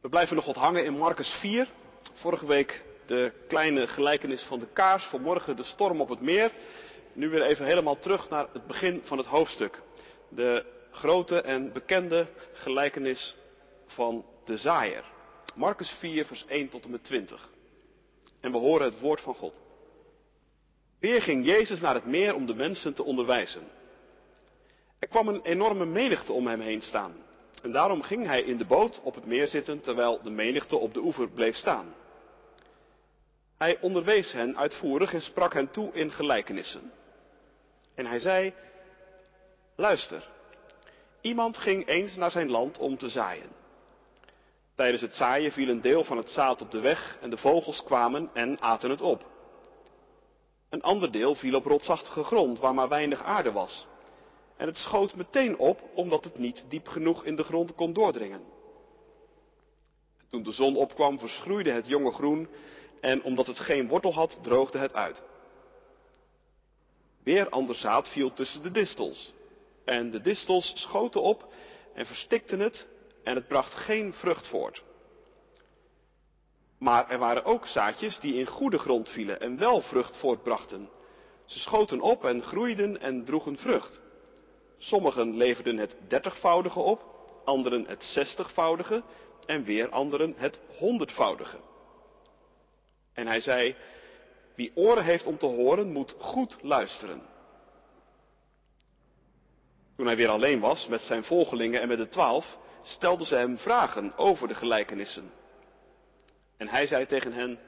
We blijven nog wat hangen in Marcus 4. Vorige week de kleine gelijkenis van de kaars, vanmorgen de storm op het meer. Nu weer even helemaal terug naar het begin van het hoofdstuk. De grote en bekende gelijkenis van de zaaier. Marcus 4, vers 1 tot en met 20. En we horen het woord van God. Weer ging Jezus naar het meer om de mensen te onderwijzen. Er kwam een enorme menigte om hem heen staan. En daarom ging hij in de boot op het meer zitten terwijl de menigte op de oever bleef staan. Hij onderwees hen uitvoerig en sprak hen toe in gelijkenissen. En hij zei, luister, iemand ging eens naar zijn land om te zaaien. Tijdens het zaaien viel een deel van het zaad op de weg en de vogels kwamen en aten het op. Een ander deel viel op rotsachtige grond waar maar weinig aarde was. En het schoot meteen op omdat het niet diep genoeg in de grond kon doordringen. Toen de zon opkwam verschroeide het jonge groen en omdat het geen wortel had droogde het uit. Weer ander zaad viel tussen de distels. En de distels schoten op en verstikten het en het bracht geen vrucht voort. Maar er waren ook zaadjes die in goede grond vielen en wel vrucht voortbrachten. Ze schoten op en groeiden en droegen vrucht. Sommigen leverden het dertigvoudige op, anderen het zestigvoudige en weer anderen het honderdvoudige. En hij zei, wie oren heeft om te horen, moet goed luisteren. Toen hij weer alleen was met zijn volgelingen en met de twaalf, stelden ze hem vragen over de gelijkenissen. En hij zei tegen hen,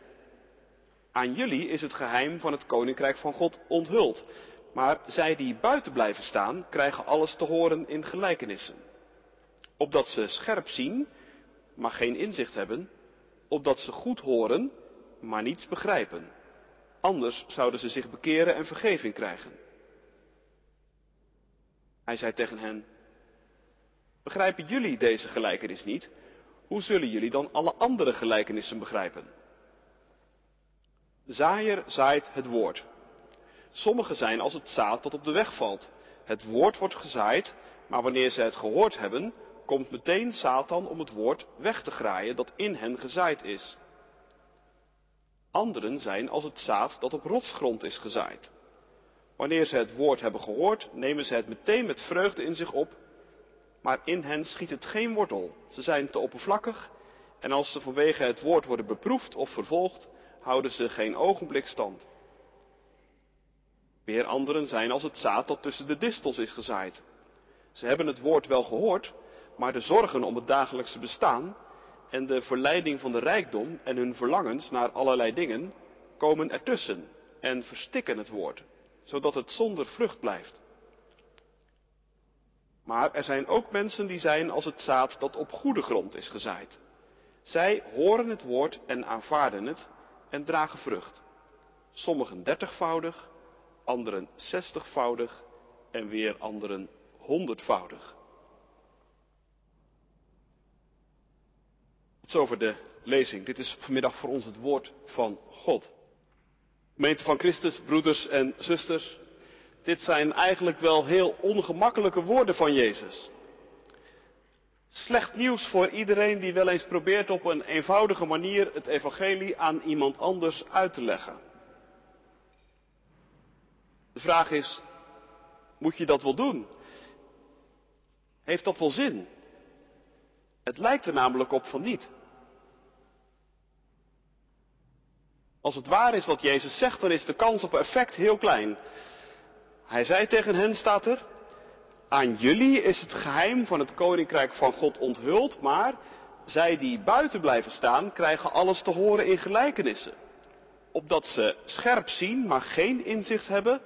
aan jullie is het geheim van het koninkrijk van God onthuld. Maar zij die buiten blijven staan, krijgen alles te horen in gelijkenissen. Opdat ze scherp zien, maar geen inzicht hebben. Opdat ze goed horen, maar niets begrijpen. Anders zouden ze zich bekeren en vergeving krijgen. Hij zei tegen hen, begrijpen jullie deze gelijkenis niet? Hoe zullen jullie dan alle andere gelijkenissen begrijpen? Zaaier zaait het woord. Sommigen zijn als het zaad dat op de weg valt. Het woord wordt gezaaid, maar wanneer ze het gehoord hebben, komt meteen Satan om het woord weg te graaien dat in hen gezaaid is. Anderen zijn als het zaad dat op rotsgrond is gezaaid. Wanneer ze het woord hebben gehoord, nemen ze het meteen met vreugde in zich op, maar in hen schiet het geen wortel. Ze zijn te oppervlakkig en als ze vanwege het woord worden beproefd of vervolgd, houden ze geen ogenblik stand. Weer anderen zijn als het zaad dat tussen de distels is gezaaid. Ze hebben het woord wel gehoord, maar de zorgen om het dagelijkse bestaan en de verleiding van de rijkdom en hun verlangens naar allerlei dingen komen ertussen en verstikken het woord, zodat het zonder vrucht blijft. Maar er zijn ook mensen die zijn als het zaad dat op goede grond is gezaaid. Zij horen het woord en aanvaarden het en dragen vrucht. Sommigen dertigvoudig, anderen zestigvoudig en weer anderen honderdvoudig. Tot zover de lezing. Dit is vanmiddag voor ons het woord van God. Gemeente van Christus, broeders en zusters, dit zijn eigenlijk wel heel ongemakkelijke woorden van Jezus. Slecht nieuws voor iedereen die wel eens probeert op een eenvoudige manier het evangelie aan iemand anders uit te leggen. De vraag is, moet je dat wel doen? Heeft dat wel zin? Het lijkt er namelijk op van niet. Als het waar is wat Jezus zegt, dan is de kans op effect heel klein. Hij zei tegen hen, staat er, aan jullie is het geheim van het koninkrijk van God onthuld, maar zij die buiten blijven staan, krijgen alles te horen in gelijkenissen. Opdat ze scherp zien, maar geen inzicht hebben,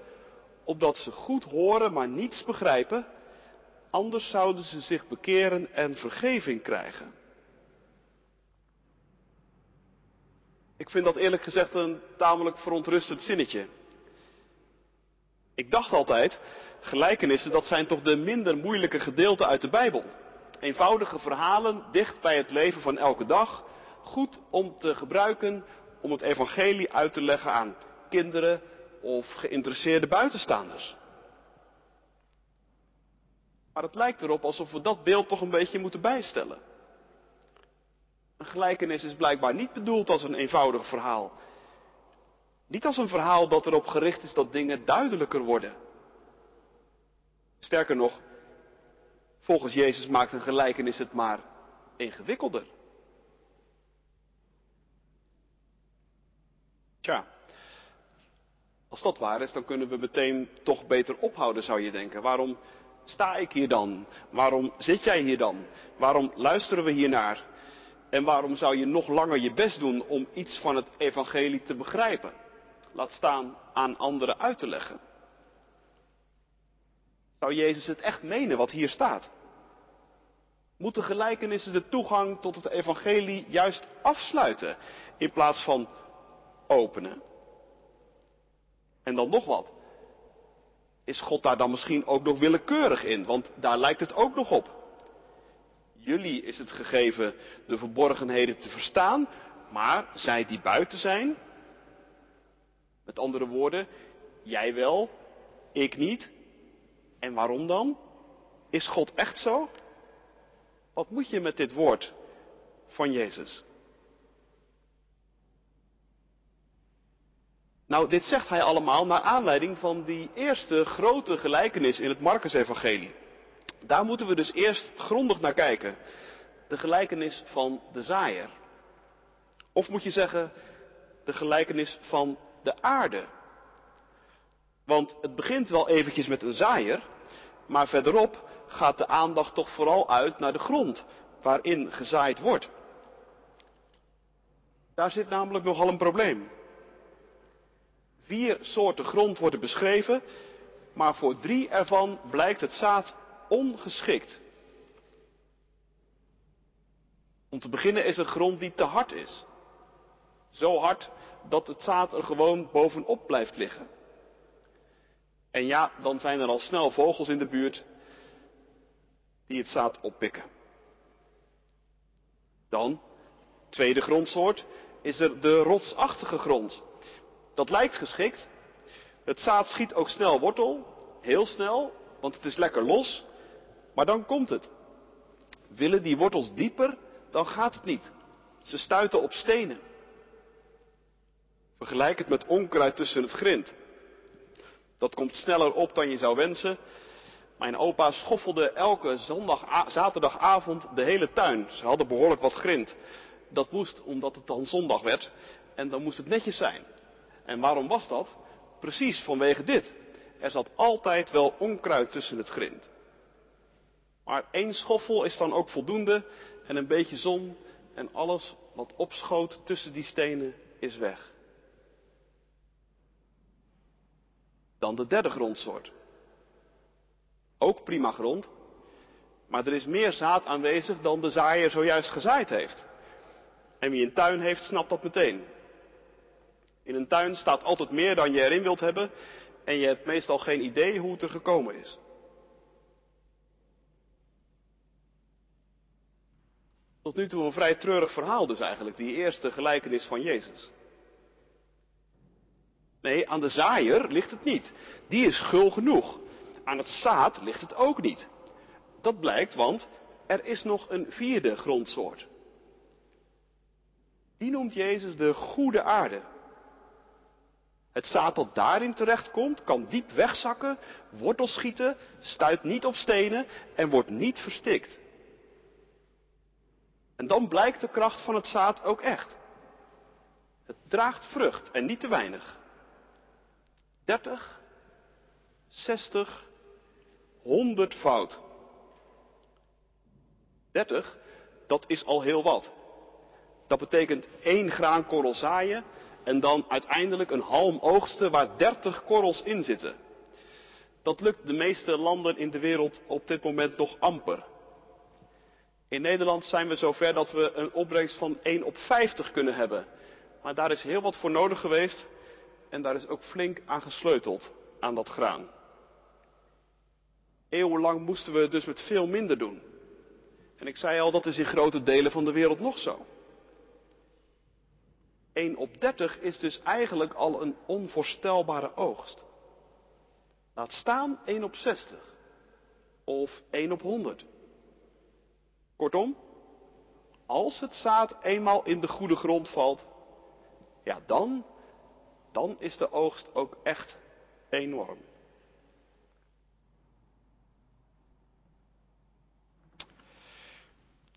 opdat ze goed horen, maar niets begrijpen, anders zouden ze zich bekeren en vergeving krijgen. Ik vind dat eerlijk gezegd een tamelijk verontrustend zinnetje. Ik dacht altijd, gelijkenissen, dat zijn toch de minder moeilijke gedeelten uit de Bijbel. Eenvoudige verhalen, dicht bij het leven van elke dag, goed om te gebruiken om het evangelie uit te leggen aan kinderen of geïnteresseerde buitenstaanders. Maar het lijkt erop alsof we dat beeld toch een beetje moeten bijstellen. gelijkenis is blijkbaar niet bedoeld als een eenvoudig verhaal. Niet als een verhaal dat erop gericht is dat dingen duidelijker worden. Sterker nog, volgens Jezus maakt een gelijkenis het maar ingewikkelder. Tja, als dat waar is, dan kunnen we meteen toch beter ophouden, zou je denken. Waarom sta ik hier dan? Waarom zit jij hier dan? Waarom luisteren we hiernaar? En waarom zou je nog langer je best doen om iets van het evangelie te begrijpen? Laat staan aan anderen uit te leggen. Zou Jezus het echt menen wat hier staat? Moeten gelijkenissen de toegang tot het evangelie juist afsluiten in plaats van openen? En dan nog wat. Is God daar dan misschien ook nog willekeurig in? Want daar lijkt het ook nog op. Jullie is het gegeven de verborgenheden te verstaan, maar zij die buiten zijn, met andere woorden, jij wel, ik niet. En waarom dan? Is God echt zo? Wat moet je met dit woord van Jezus? Nou, dit zegt hij allemaal naar aanleiding van die eerste grote gelijkenis in het Marcus-evangelie. Daar moeten we dus eerst grondig naar kijken. De gelijkenis van de zaaier. Of moet je zeggen, de gelijkenis van de aarde. Want het begint wel eventjes met een zaaier, maar verderop gaat de aandacht toch vooral uit naar de grond waarin gezaaid wordt. Daar zit namelijk nogal een probleem. Vier soorten grond worden beschreven, maar voor drie ervan blijkt het zaad ongeschikt. Om te beginnen is er grond die te hard is. Zo hard dat het zaad er gewoon bovenop blijft liggen. En ja, dan zijn er al snel vogels in de buurt die het zaad oppikken. Dan, tweede grondsoort, is er de rotsachtige grond. Dat lijkt geschikt. Het zaad schiet ook snel wortel, heel snel, want het is lekker los. Maar dan komt het. Willen die wortels dieper, dan gaat het niet. Ze stuiten op stenen. Vergelijk het met onkruid tussen het grind. Dat komt sneller op dan je zou wensen. Mijn opa schoffelde elke zondag, zaterdagavond de hele tuin. Ze hadden behoorlijk wat grind. Dat moest omdat het dan zondag werd en dan moest het netjes zijn. En waarom was dat? Precies vanwege dit. Er zat altijd wel onkruid tussen het grind. Maar één schoffel is dan ook voldoende en een beetje zon en alles wat opschoot tussen die stenen is weg. Dan de derde grondsoort. Ook prima grond, maar er is meer zaad aanwezig dan de zaaier zojuist gezaaid heeft. En wie een tuin heeft, snapt dat meteen. In een tuin staat altijd meer dan je erin wilt hebben en je hebt meestal geen idee hoe het er gekomen is. Tot nu toe een vrij treurig verhaal dus eigenlijk, die eerste gelijkenis van Jezus. Nee, aan de zaaier ligt het niet. Die is gul genoeg. Aan het zaad ligt het ook niet. Dat blijkt, want er is nog een vierde grondsoort. Die noemt Jezus de goede aarde. Het zaad dat daarin terechtkomt, kan diep wegzakken, wortels schieten, stuit niet op stenen en wordt niet verstikt. En dan blijkt de kracht van het zaad ook echt. Het draagt vrucht en niet te weinig. 30, 60, 100 fout. 30, dat is al heel wat. Dat betekent één graankorrel zaaien en dan uiteindelijk een halm oogsten waar 30 korrels in zitten. Dat lukt de meeste landen in de wereld op dit moment nog amper. In Nederland zijn we zover dat we een opbrengst van 1 op 50 kunnen hebben. Maar daar is heel wat voor nodig geweest en daar is ook flink aan gesleuteld, aan dat graan. Eeuwenlang moesten we dus met veel minder doen. En ik zei al, dat is in grote delen van de wereld nog zo. 1 op 30 is dus eigenlijk al een onvoorstelbare oogst. Laat staan 1 op 60 of 1 op 100. Kortom, als het zaad eenmaal in de goede grond valt, ja dan, dan is de oogst ook echt enorm.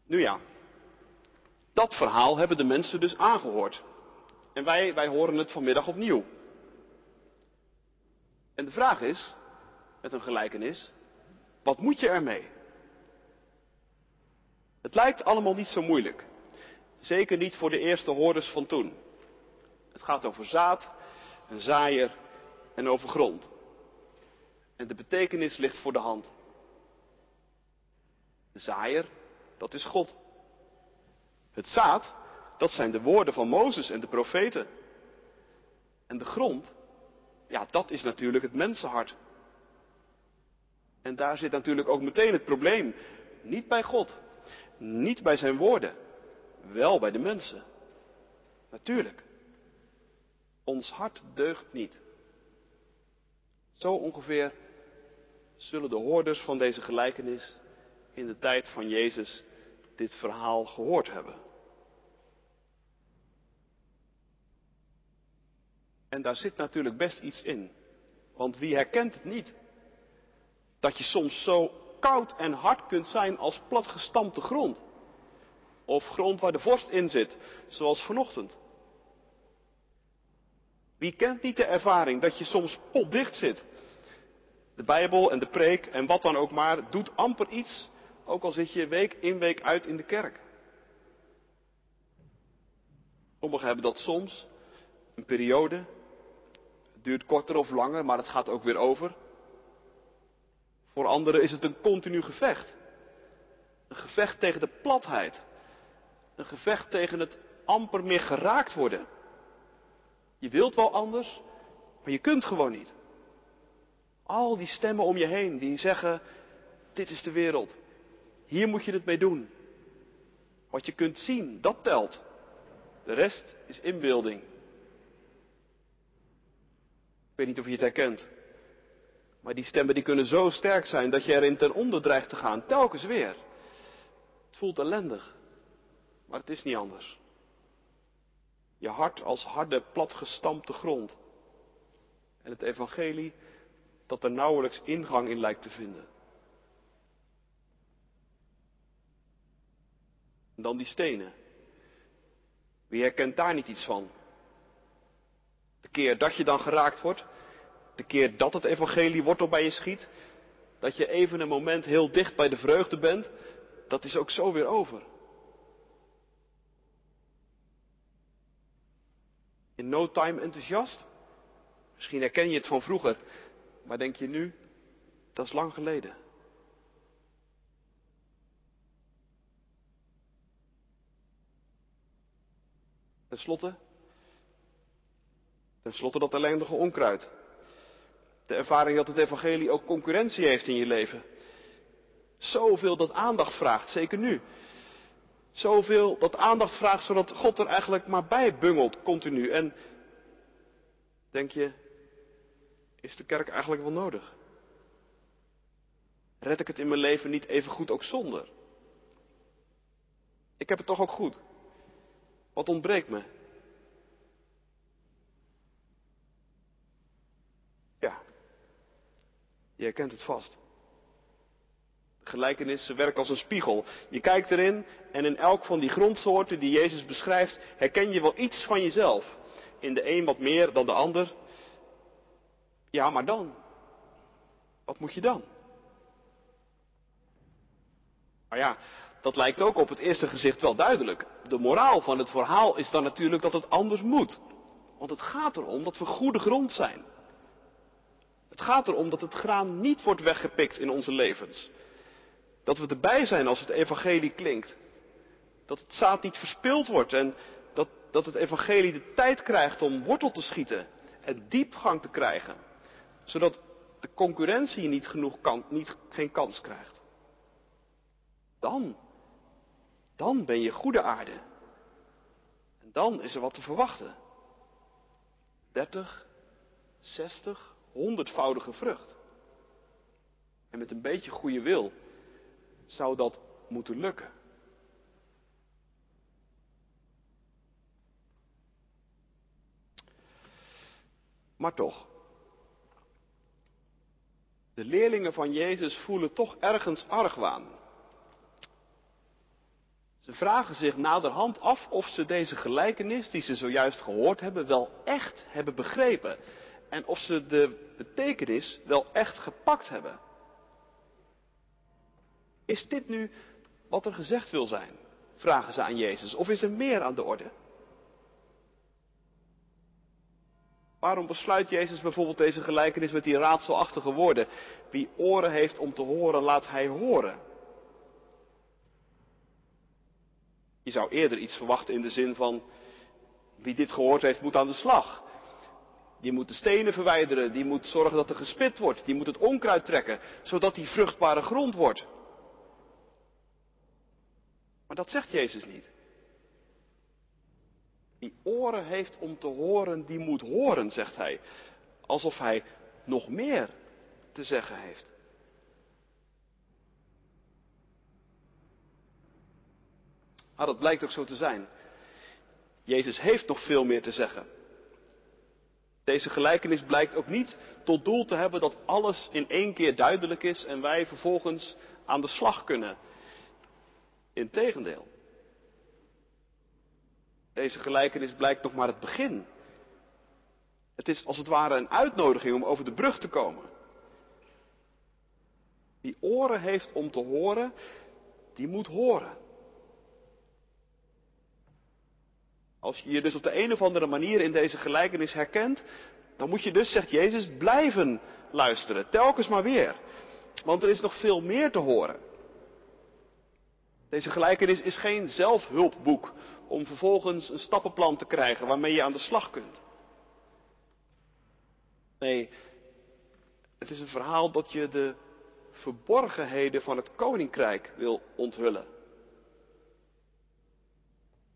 Nu ja, dat verhaal hebben de mensen dus aangehoord. En wij, wij horen het vanmiddag opnieuw. En de vraag is, met een gelijkenis, wat moet je ermee? Het lijkt allemaal niet zo moeilijk. Zeker niet voor de eerste hoorders van toen. Het gaat over zaad, een zaaier en over grond. En de betekenis ligt voor de hand. De zaaier, dat is God. Het zaad, dat zijn de woorden van Mozes en de profeten. En de grond, ja, dat is natuurlijk het mensenhart. En daar zit natuurlijk ook meteen het probleem. Niet bij God, niet bij zijn woorden, wel bij de mensen. Natuurlijk. Ons hart deugt niet. Zo ongeveer zullen de hoorders van deze gelijkenis in de tijd van Jezus dit verhaal gehoord hebben. En daar zit natuurlijk best iets in. Want wie herkent het niet? Dat je soms zo koud en hard kunt zijn als platgestampte grond. Of grond waar de vorst in zit, zoals vanochtend. Wie kent niet de ervaring dat je soms potdicht zit? De Bijbel en de preek en wat dan ook maar doet amper iets, ook al zit je week in week uit in de kerk. Sommigen hebben dat soms, een periode. Duurt korter of langer, maar het gaat ook weer over. Voor anderen is het een continu gevecht. Een gevecht tegen de platheid. Een gevecht tegen het amper meer geraakt worden. Je wilt wel anders, maar je kunt gewoon niet. Al die stemmen om je heen die zeggen, dit is de wereld. Hier moet je het mee doen. Wat je kunt zien, dat telt. De rest is inbeelding. Ik weet niet of je het herkent. Maar die stemmen die kunnen zo sterk zijn dat je erin ten onder dreigt te gaan, telkens weer. Het voelt ellendig, maar het is niet anders. Je hart als harde, platgestampte grond. En het evangelie dat er nauwelijks ingang in lijkt te vinden. En dan die stenen. Wie herkent daar niet iets van? De keer dat je dan geraakt wordt, de keer dat het evangelie wortel bij je schiet, dat je even een moment heel dicht bij de vreugde bent, dat is ook zo weer over. In no time enthousiast? Misschien herken je het van vroeger, maar denk je nu, dat is lang geleden. Ten slotte, ten slotte dat ellendige onkruid. De ervaring dat het evangelie ook concurrentie heeft in je leven. Zoveel dat aandacht vraagt, zeker nu. Zoveel dat aandacht vraagt zodat God er eigenlijk maar bij bungelt continu. En denk je, is de kerk eigenlijk wel nodig? Red ik het in mijn leven niet even goed ook zonder? Ik heb het toch ook goed. Wat ontbreekt me? Je herkent het vast. Gelijkenissen werken als een spiegel. Je kijkt erin en in elk van die grondsoorten die Jezus beschrijft, herken je wel iets van jezelf. In de een wat meer dan de ander. Ja, maar dan? Wat moet je dan? Maar ja, dat lijkt ook op het eerste gezicht wel duidelijk. De moraal van het verhaal is dan natuurlijk dat het anders moet. Want het gaat erom dat we goede grond zijn. Het gaat erom dat het graan niet wordt weggepikt in onze levens. Dat we erbij zijn als het evangelie klinkt. Dat het zaad niet verspild wordt en dat, dat het evangelie de tijd krijgt om wortel te schieten en diepgang te krijgen. Zodat de concurrentie niet genoeg kan, niet, geen kans krijgt. Dan, dan ben je goede aarde. En dan is er wat te verwachten. 30, 60, honderdvoudige vrucht. En met een beetje goede wil zou dat moeten lukken. Maar toch, de leerlingen van Jezus voelen toch ergens argwaan. Ze vragen zich naderhand af of ze deze gelijkenis die ze zojuist gehoord hebben wel echt hebben begrepen. En of ze de betekenis wel echt gepakt hebben. Is dit nu wat er gezegd wil zijn? Vragen ze aan Jezus. Of is er meer aan de orde? Waarom besluit Jezus bijvoorbeeld deze gelijkenis met die raadselachtige woorden? Wie oren heeft om te horen, laat hij horen. Je zou eerder iets verwachten in de zin van, wie dit gehoord heeft moet aan de slag. Die moet de stenen verwijderen, die moet zorgen dat er gespit wordt, die moet het onkruid trekken, zodat die vruchtbare grond wordt. Maar dat zegt Jezus niet. Die oren heeft om te horen, die moet horen, zegt hij. Alsof hij nog meer te zeggen heeft. Maar dat blijkt ook zo te zijn. Jezus heeft nog veel meer te zeggen. Deze gelijkenis blijkt ook niet tot doel te hebben dat alles in één keer duidelijk is en wij vervolgens aan de slag kunnen. Integendeel. Deze gelijkenis blijkt nog maar het begin. Het is als het ware een uitnodiging om over de brug te komen. Die oren heeft om te horen, die moet horen. Als je je dus op de een of andere manier in deze gelijkenis herkent, dan moet je dus, zegt Jezus, blijven luisteren. Telkens maar weer. Want er is nog veel meer te horen. Deze gelijkenis is geen zelfhulpboek om vervolgens een stappenplan te krijgen waarmee je aan de slag kunt. Nee, het is een verhaal dat je de verborgenheden van het koninkrijk wil onthullen.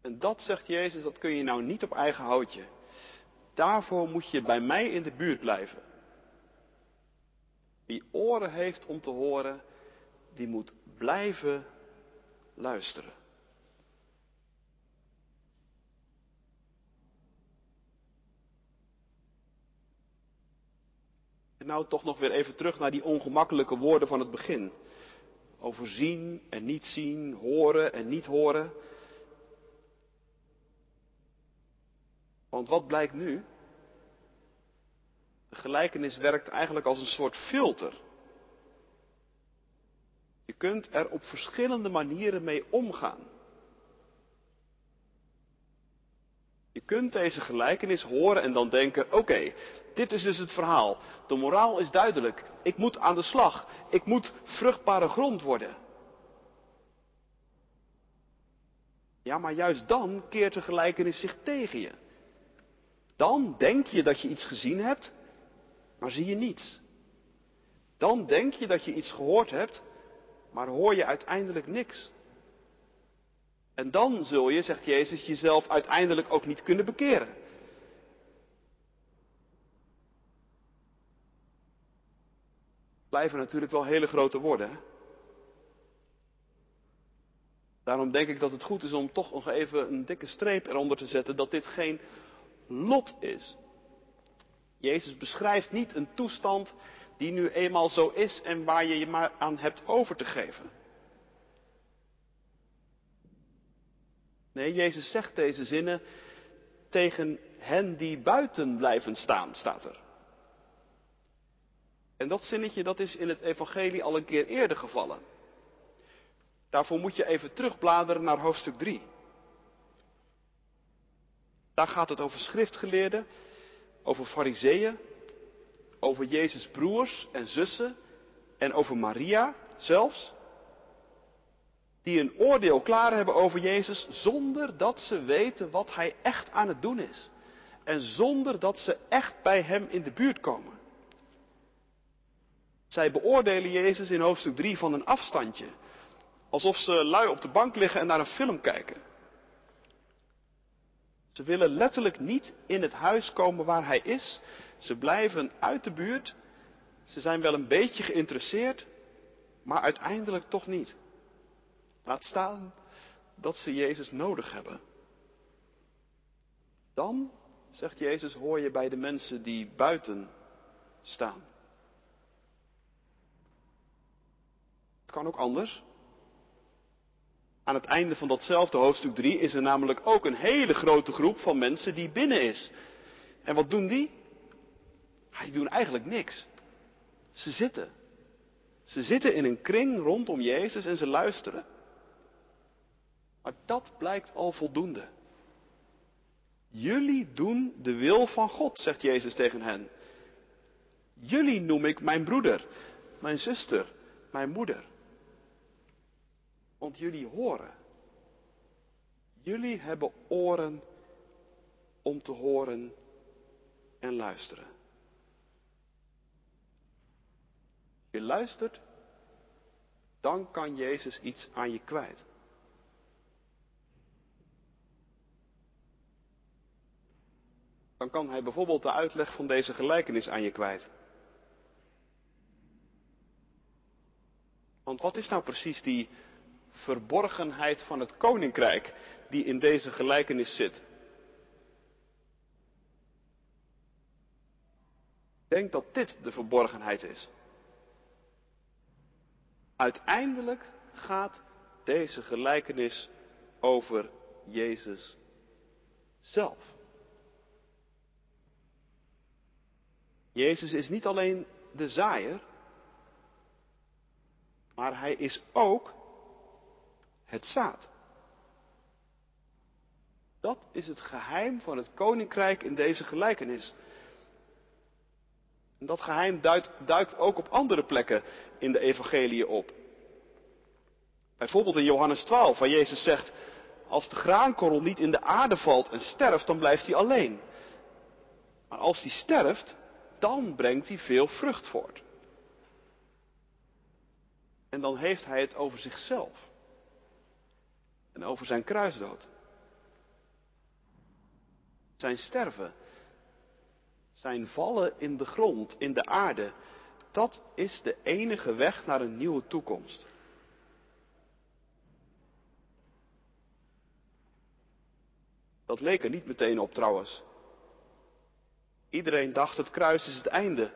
En dat, zegt Jezus, dat kun je nou niet op eigen houtje. Daarvoor moet je bij mij in de buurt blijven. Wie oren heeft om te horen, die moet blijven luisteren. En nou toch nog weer even terug naar die ongemakkelijke woorden van het begin. Over zien en niet zien, horen en niet horen. Want wat blijkt nu? De gelijkenis werkt eigenlijk als een soort filter. Je kunt er op verschillende manieren mee omgaan. Je kunt deze gelijkenis horen en dan denken: oké, dit is dus het verhaal. De moraal is duidelijk. Ik moet aan de slag. Ik moet vruchtbare grond worden. Ja, maar juist dan keert de gelijkenis zich tegen je. Dan denk je dat je iets gezien hebt, maar zie je niets. Dan denk je dat je iets gehoord hebt, maar hoor je uiteindelijk niks. En dan zul je, zegt Jezus, jezelf uiteindelijk ook niet kunnen bekeren. Blijven natuurlijk wel hele grote woorden. Daarom denk ik dat het goed is om toch nog even een dikke streep eronder te zetten dat dit geen lot is. Jezus beschrijft niet een toestand die nu eenmaal zo is en waar je je maar aan hebt over te geven. Nee, Jezus zegt deze zinnen tegen hen die buiten blijven staan, staat er. En dat zinnetje dat is in het evangelie al een keer eerder gevallen. Daarvoor moet je even terugbladeren naar hoofdstuk 3. Daar gaat het over schriftgeleerden, over fariseeën, over Jezus' broers en zussen en over Maria zelfs. Die een oordeel klaar hebben over Jezus zonder dat ze weten wat hij echt aan het doen is. En zonder dat ze echt bij hem in de buurt komen. Zij beoordelen Jezus in hoofdstuk 3 van een afstandje. Alsof ze lui op de bank liggen en naar een film kijken. Ze willen letterlijk niet in het huis komen waar hij is. Ze blijven uit de buurt. Ze zijn wel een beetje geïnteresseerd, maar uiteindelijk toch niet. Laat staan dat ze Jezus nodig hebben. Dan, zegt Jezus, hoor je bij de mensen die buiten staan. Het kan ook anders. Aan het einde van datzelfde hoofdstuk 3 is er namelijk ook een hele grote groep van mensen die binnen is. En wat doen die? Die doen eigenlijk niks. Ze zitten. Ze zitten in een kring rondom Jezus en ze luisteren. Maar dat blijkt al voldoende. Jullie doen de wil van God, zegt Jezus tegen hen. Jullie noem ik mijn broeder, mijn zuster, mijn moeder. Want jullie horen. Jullie hebben oren om te horen en luisteren. Je luistert, dan kan Jezus iets aan je kwijt. Dan kan hij bijvoorbeeld de uitleg van deze gelijkenis aan je kwijt. Want wat is nou precies die verborgenheid van het koninkrijk die in deze gelijkenis zit? Ik denk dat dit de verborgenheid is. Uiteindelijk gaat deze gelijkenis over Jezus zelf. Jezus is niet alleen de zaaier, maar hij is ook het zaad. Dat is het geheim van het koninkrijk in deze gelijkenis. En dat geheim duikt, duikt ook op andere plekken in de evangelie op. Bijvoorbeeld in Johannes 12, waar Jezus zegt, als de graankorrel niet in de aarde valt en sterft, dan blijft hij alleen. Maar als hij sterft, dan brengt hij veel vrucht voort. En dan heeft hij het over zichzelf. Over zijn kruisdood. Zijn sterven. Zijn vallen in de grond, in de aarde. Dat is de enige weg naar een nieuwe toekomst. Dat leek er niet meteen op trouwens. Iedereen dacht het kruis is het einde.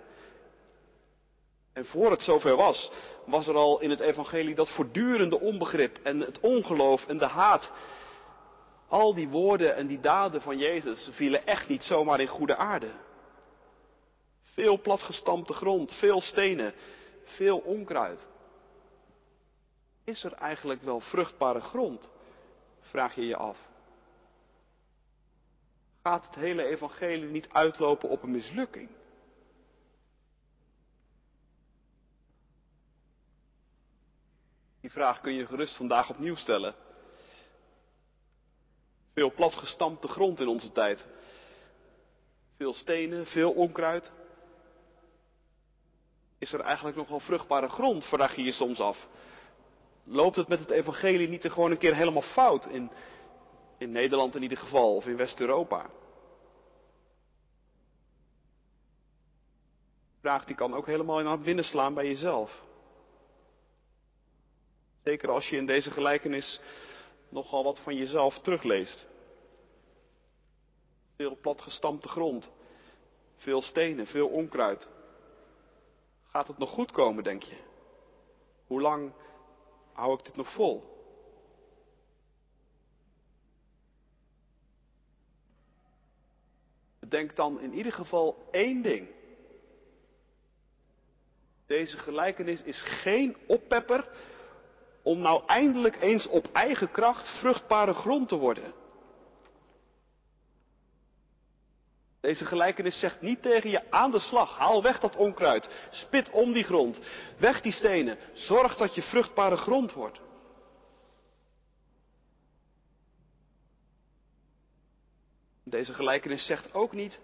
En voor het zover was, was er al in het evangelie dat voortdurende onbegrip en het ongeloof en de haat. Al die woorden en die daden van Jezus vielen echt niet zomaar in goede aarde. Veel platgestampte grond, veel stenen, veel onkruid. Is er eigenlijk wel vruchtbare grond? Vraag je je af. Gaat het hele evangelie niet uitlopen op een mislukking? Die vraag kun je gerust vandaag opnieuw stellen. Veel platgestampte grond in onze tijd. Veel stenen, veel onkruid. Is er eigenlijk nog wel vruchtbare grond, vraag je je soms af. Loopt het met het evangelie niet er gewoon een keer helemaal fout in, in Nederland in ieder geval, of in West-Europa? Vraag die kan ook helemaal in binnen slaan bij jezelf. Zeker als je in deze gelijkenis nogal wat van jezelf terugleest. Veel platgestampte grond, veel stenen, veel onkruid. Gaat het nog goed komen, denk je? Hoe lang hou ik dit nog vol? Bedenk dan in ieder geval één ding. Deze gelijkenis is geen oppepper om nou eindelijk eens op eigen kracht vruchtbare grond te worden. Deze gelijkenis zegt niet tegen je aan de slag, haal weg dat onkruid, spit om die grond, weg die stenen, zorg dat je vruchtbare grond wordt. Deze gelijkenis zegt ook niet,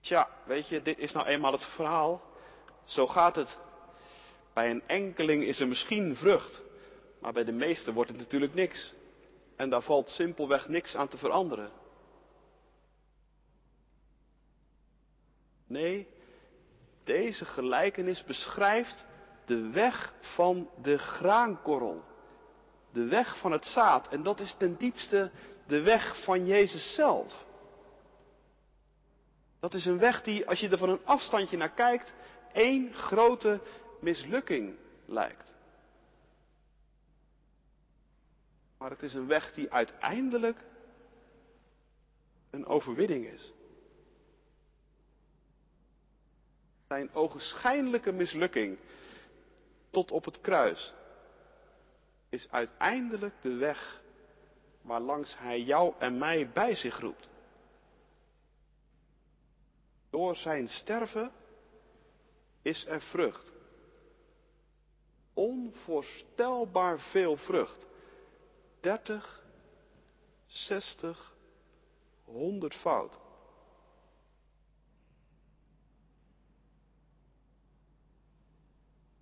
tja, weet je, dit is nou eenmaal het verhaal, zo gaat het. Bij een enkeling is er misschien vrucht, maar bij de meesten wordt het natuurlijk niks. En daar valt simpelweg niks aan te veranderen. Nee, deze gelijkenis beschrijft de weg van de graankorrel. De weg van het zaad. En dat is ten diepste de weg van Jezus zelf. Dat is een weg die, als je er van een afstandje naar kijkt, één grote mislukking lijkt. Maar het is een weg die uiteindelijk een overwinning is. Zijn ogenschijnlijke mislukking tot op het kruis is uiteindelijk de weg waarlangs Hij jou en mij bij zich roept. Door zijn sterven is er vrucht. Onvoorstelbaar veel vrucht. 30, 60, 100 fout.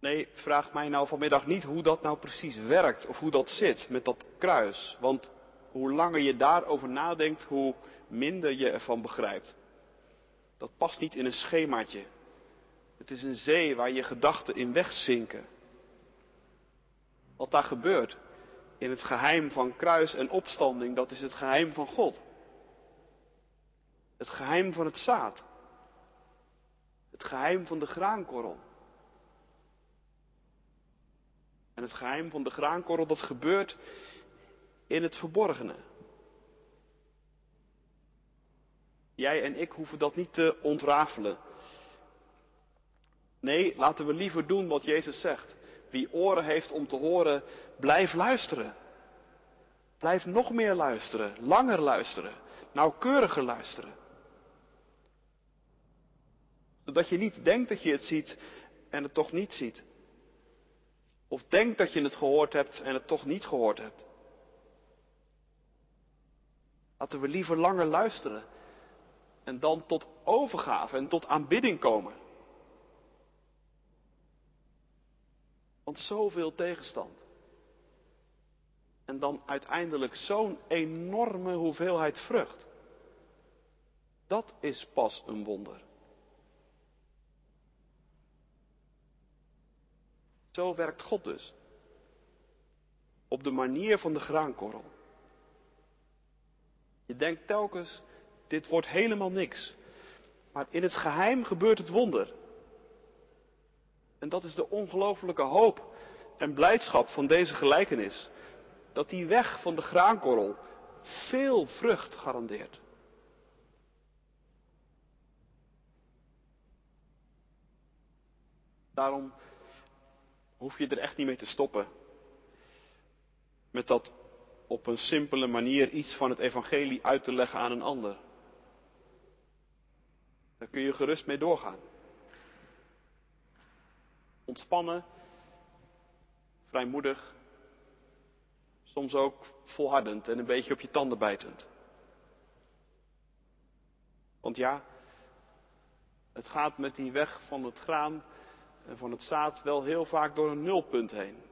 Nee, vraag mij nou vanmiddag niet hoe dat nou precies werkt of hoe dat zit met dat kruis. Want hoe langer je daarover nadenkt, hoe minder je ervan begrijpt. Dat past niet in een schemaatje. Het is een zee waar je gedachten in wegzinken. Wat daar gebeurt in het geheim van kruis en opstanding, dat is het geheim van God. Het geheim van het zaad. Het geheim van de graankorrel. En het geheim van de graankorrel, dat gebeurt in het verborgene. Jij en ik hoeven dat niet te ontrafelen. Nee, laten we liever doen wat Jezus zegt. Wie oren heeft om te horen, blijf luisteren. Blijf nog meer luisteren, langer luisteren, nauwkeuriger luisteren. Zodat je niet denkt dat je het ziet en het toch niet ziet. Of denkt dat je het gehoord hebt en het toch niet gehoord hebt. Laten we liever langer luisteren en dan tot overgave en tot aanbidding komen. Want zoveel tegenstand. En dan uiteindelijk zo'n enorme hoeveelheid vrucht. Dat is pas een wonder. Zo werkt God dus. Op de manier van de graankorrel. Je denkt telkens, dit wordt helemaal niks. Maar in het geheim gebeurt het wonder. En dat is de ongelofelijke hoop en blijdschap van deze gelijkenis. Dat die weg van de graankorrel veel vrucht garandeert. Daarom hoef je er echt niet mee te stoppen. Met dat op een simpele manier iets van het evangelie uit te leggen aan een ander. Daar kun je gerust mee doorgaan. Ontspannen, vrijmoedig, soms ook volhardend en een beetje op je tanden bijtend. Want ja, het gaat met die weg van het graan en van het zaad wel heel vaak door een nulpunt heen.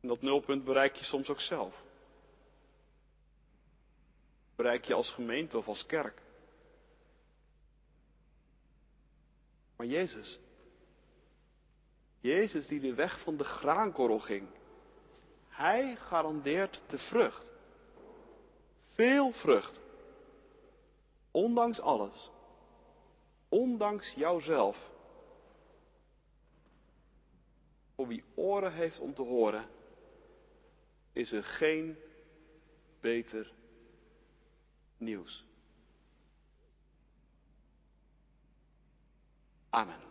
En dat nulpunt bereik je soms ook zelf. Bereik je als gemeente of als kerk. Maar Jezus, Jezus die de weg van de graankorrel ging, hij garandeert de vrucht. Veel vrucht. Ondanks alles. Ondanks jouzelf. Voor wie oren heeft om te horen, is er geen beter nieuws. Amen.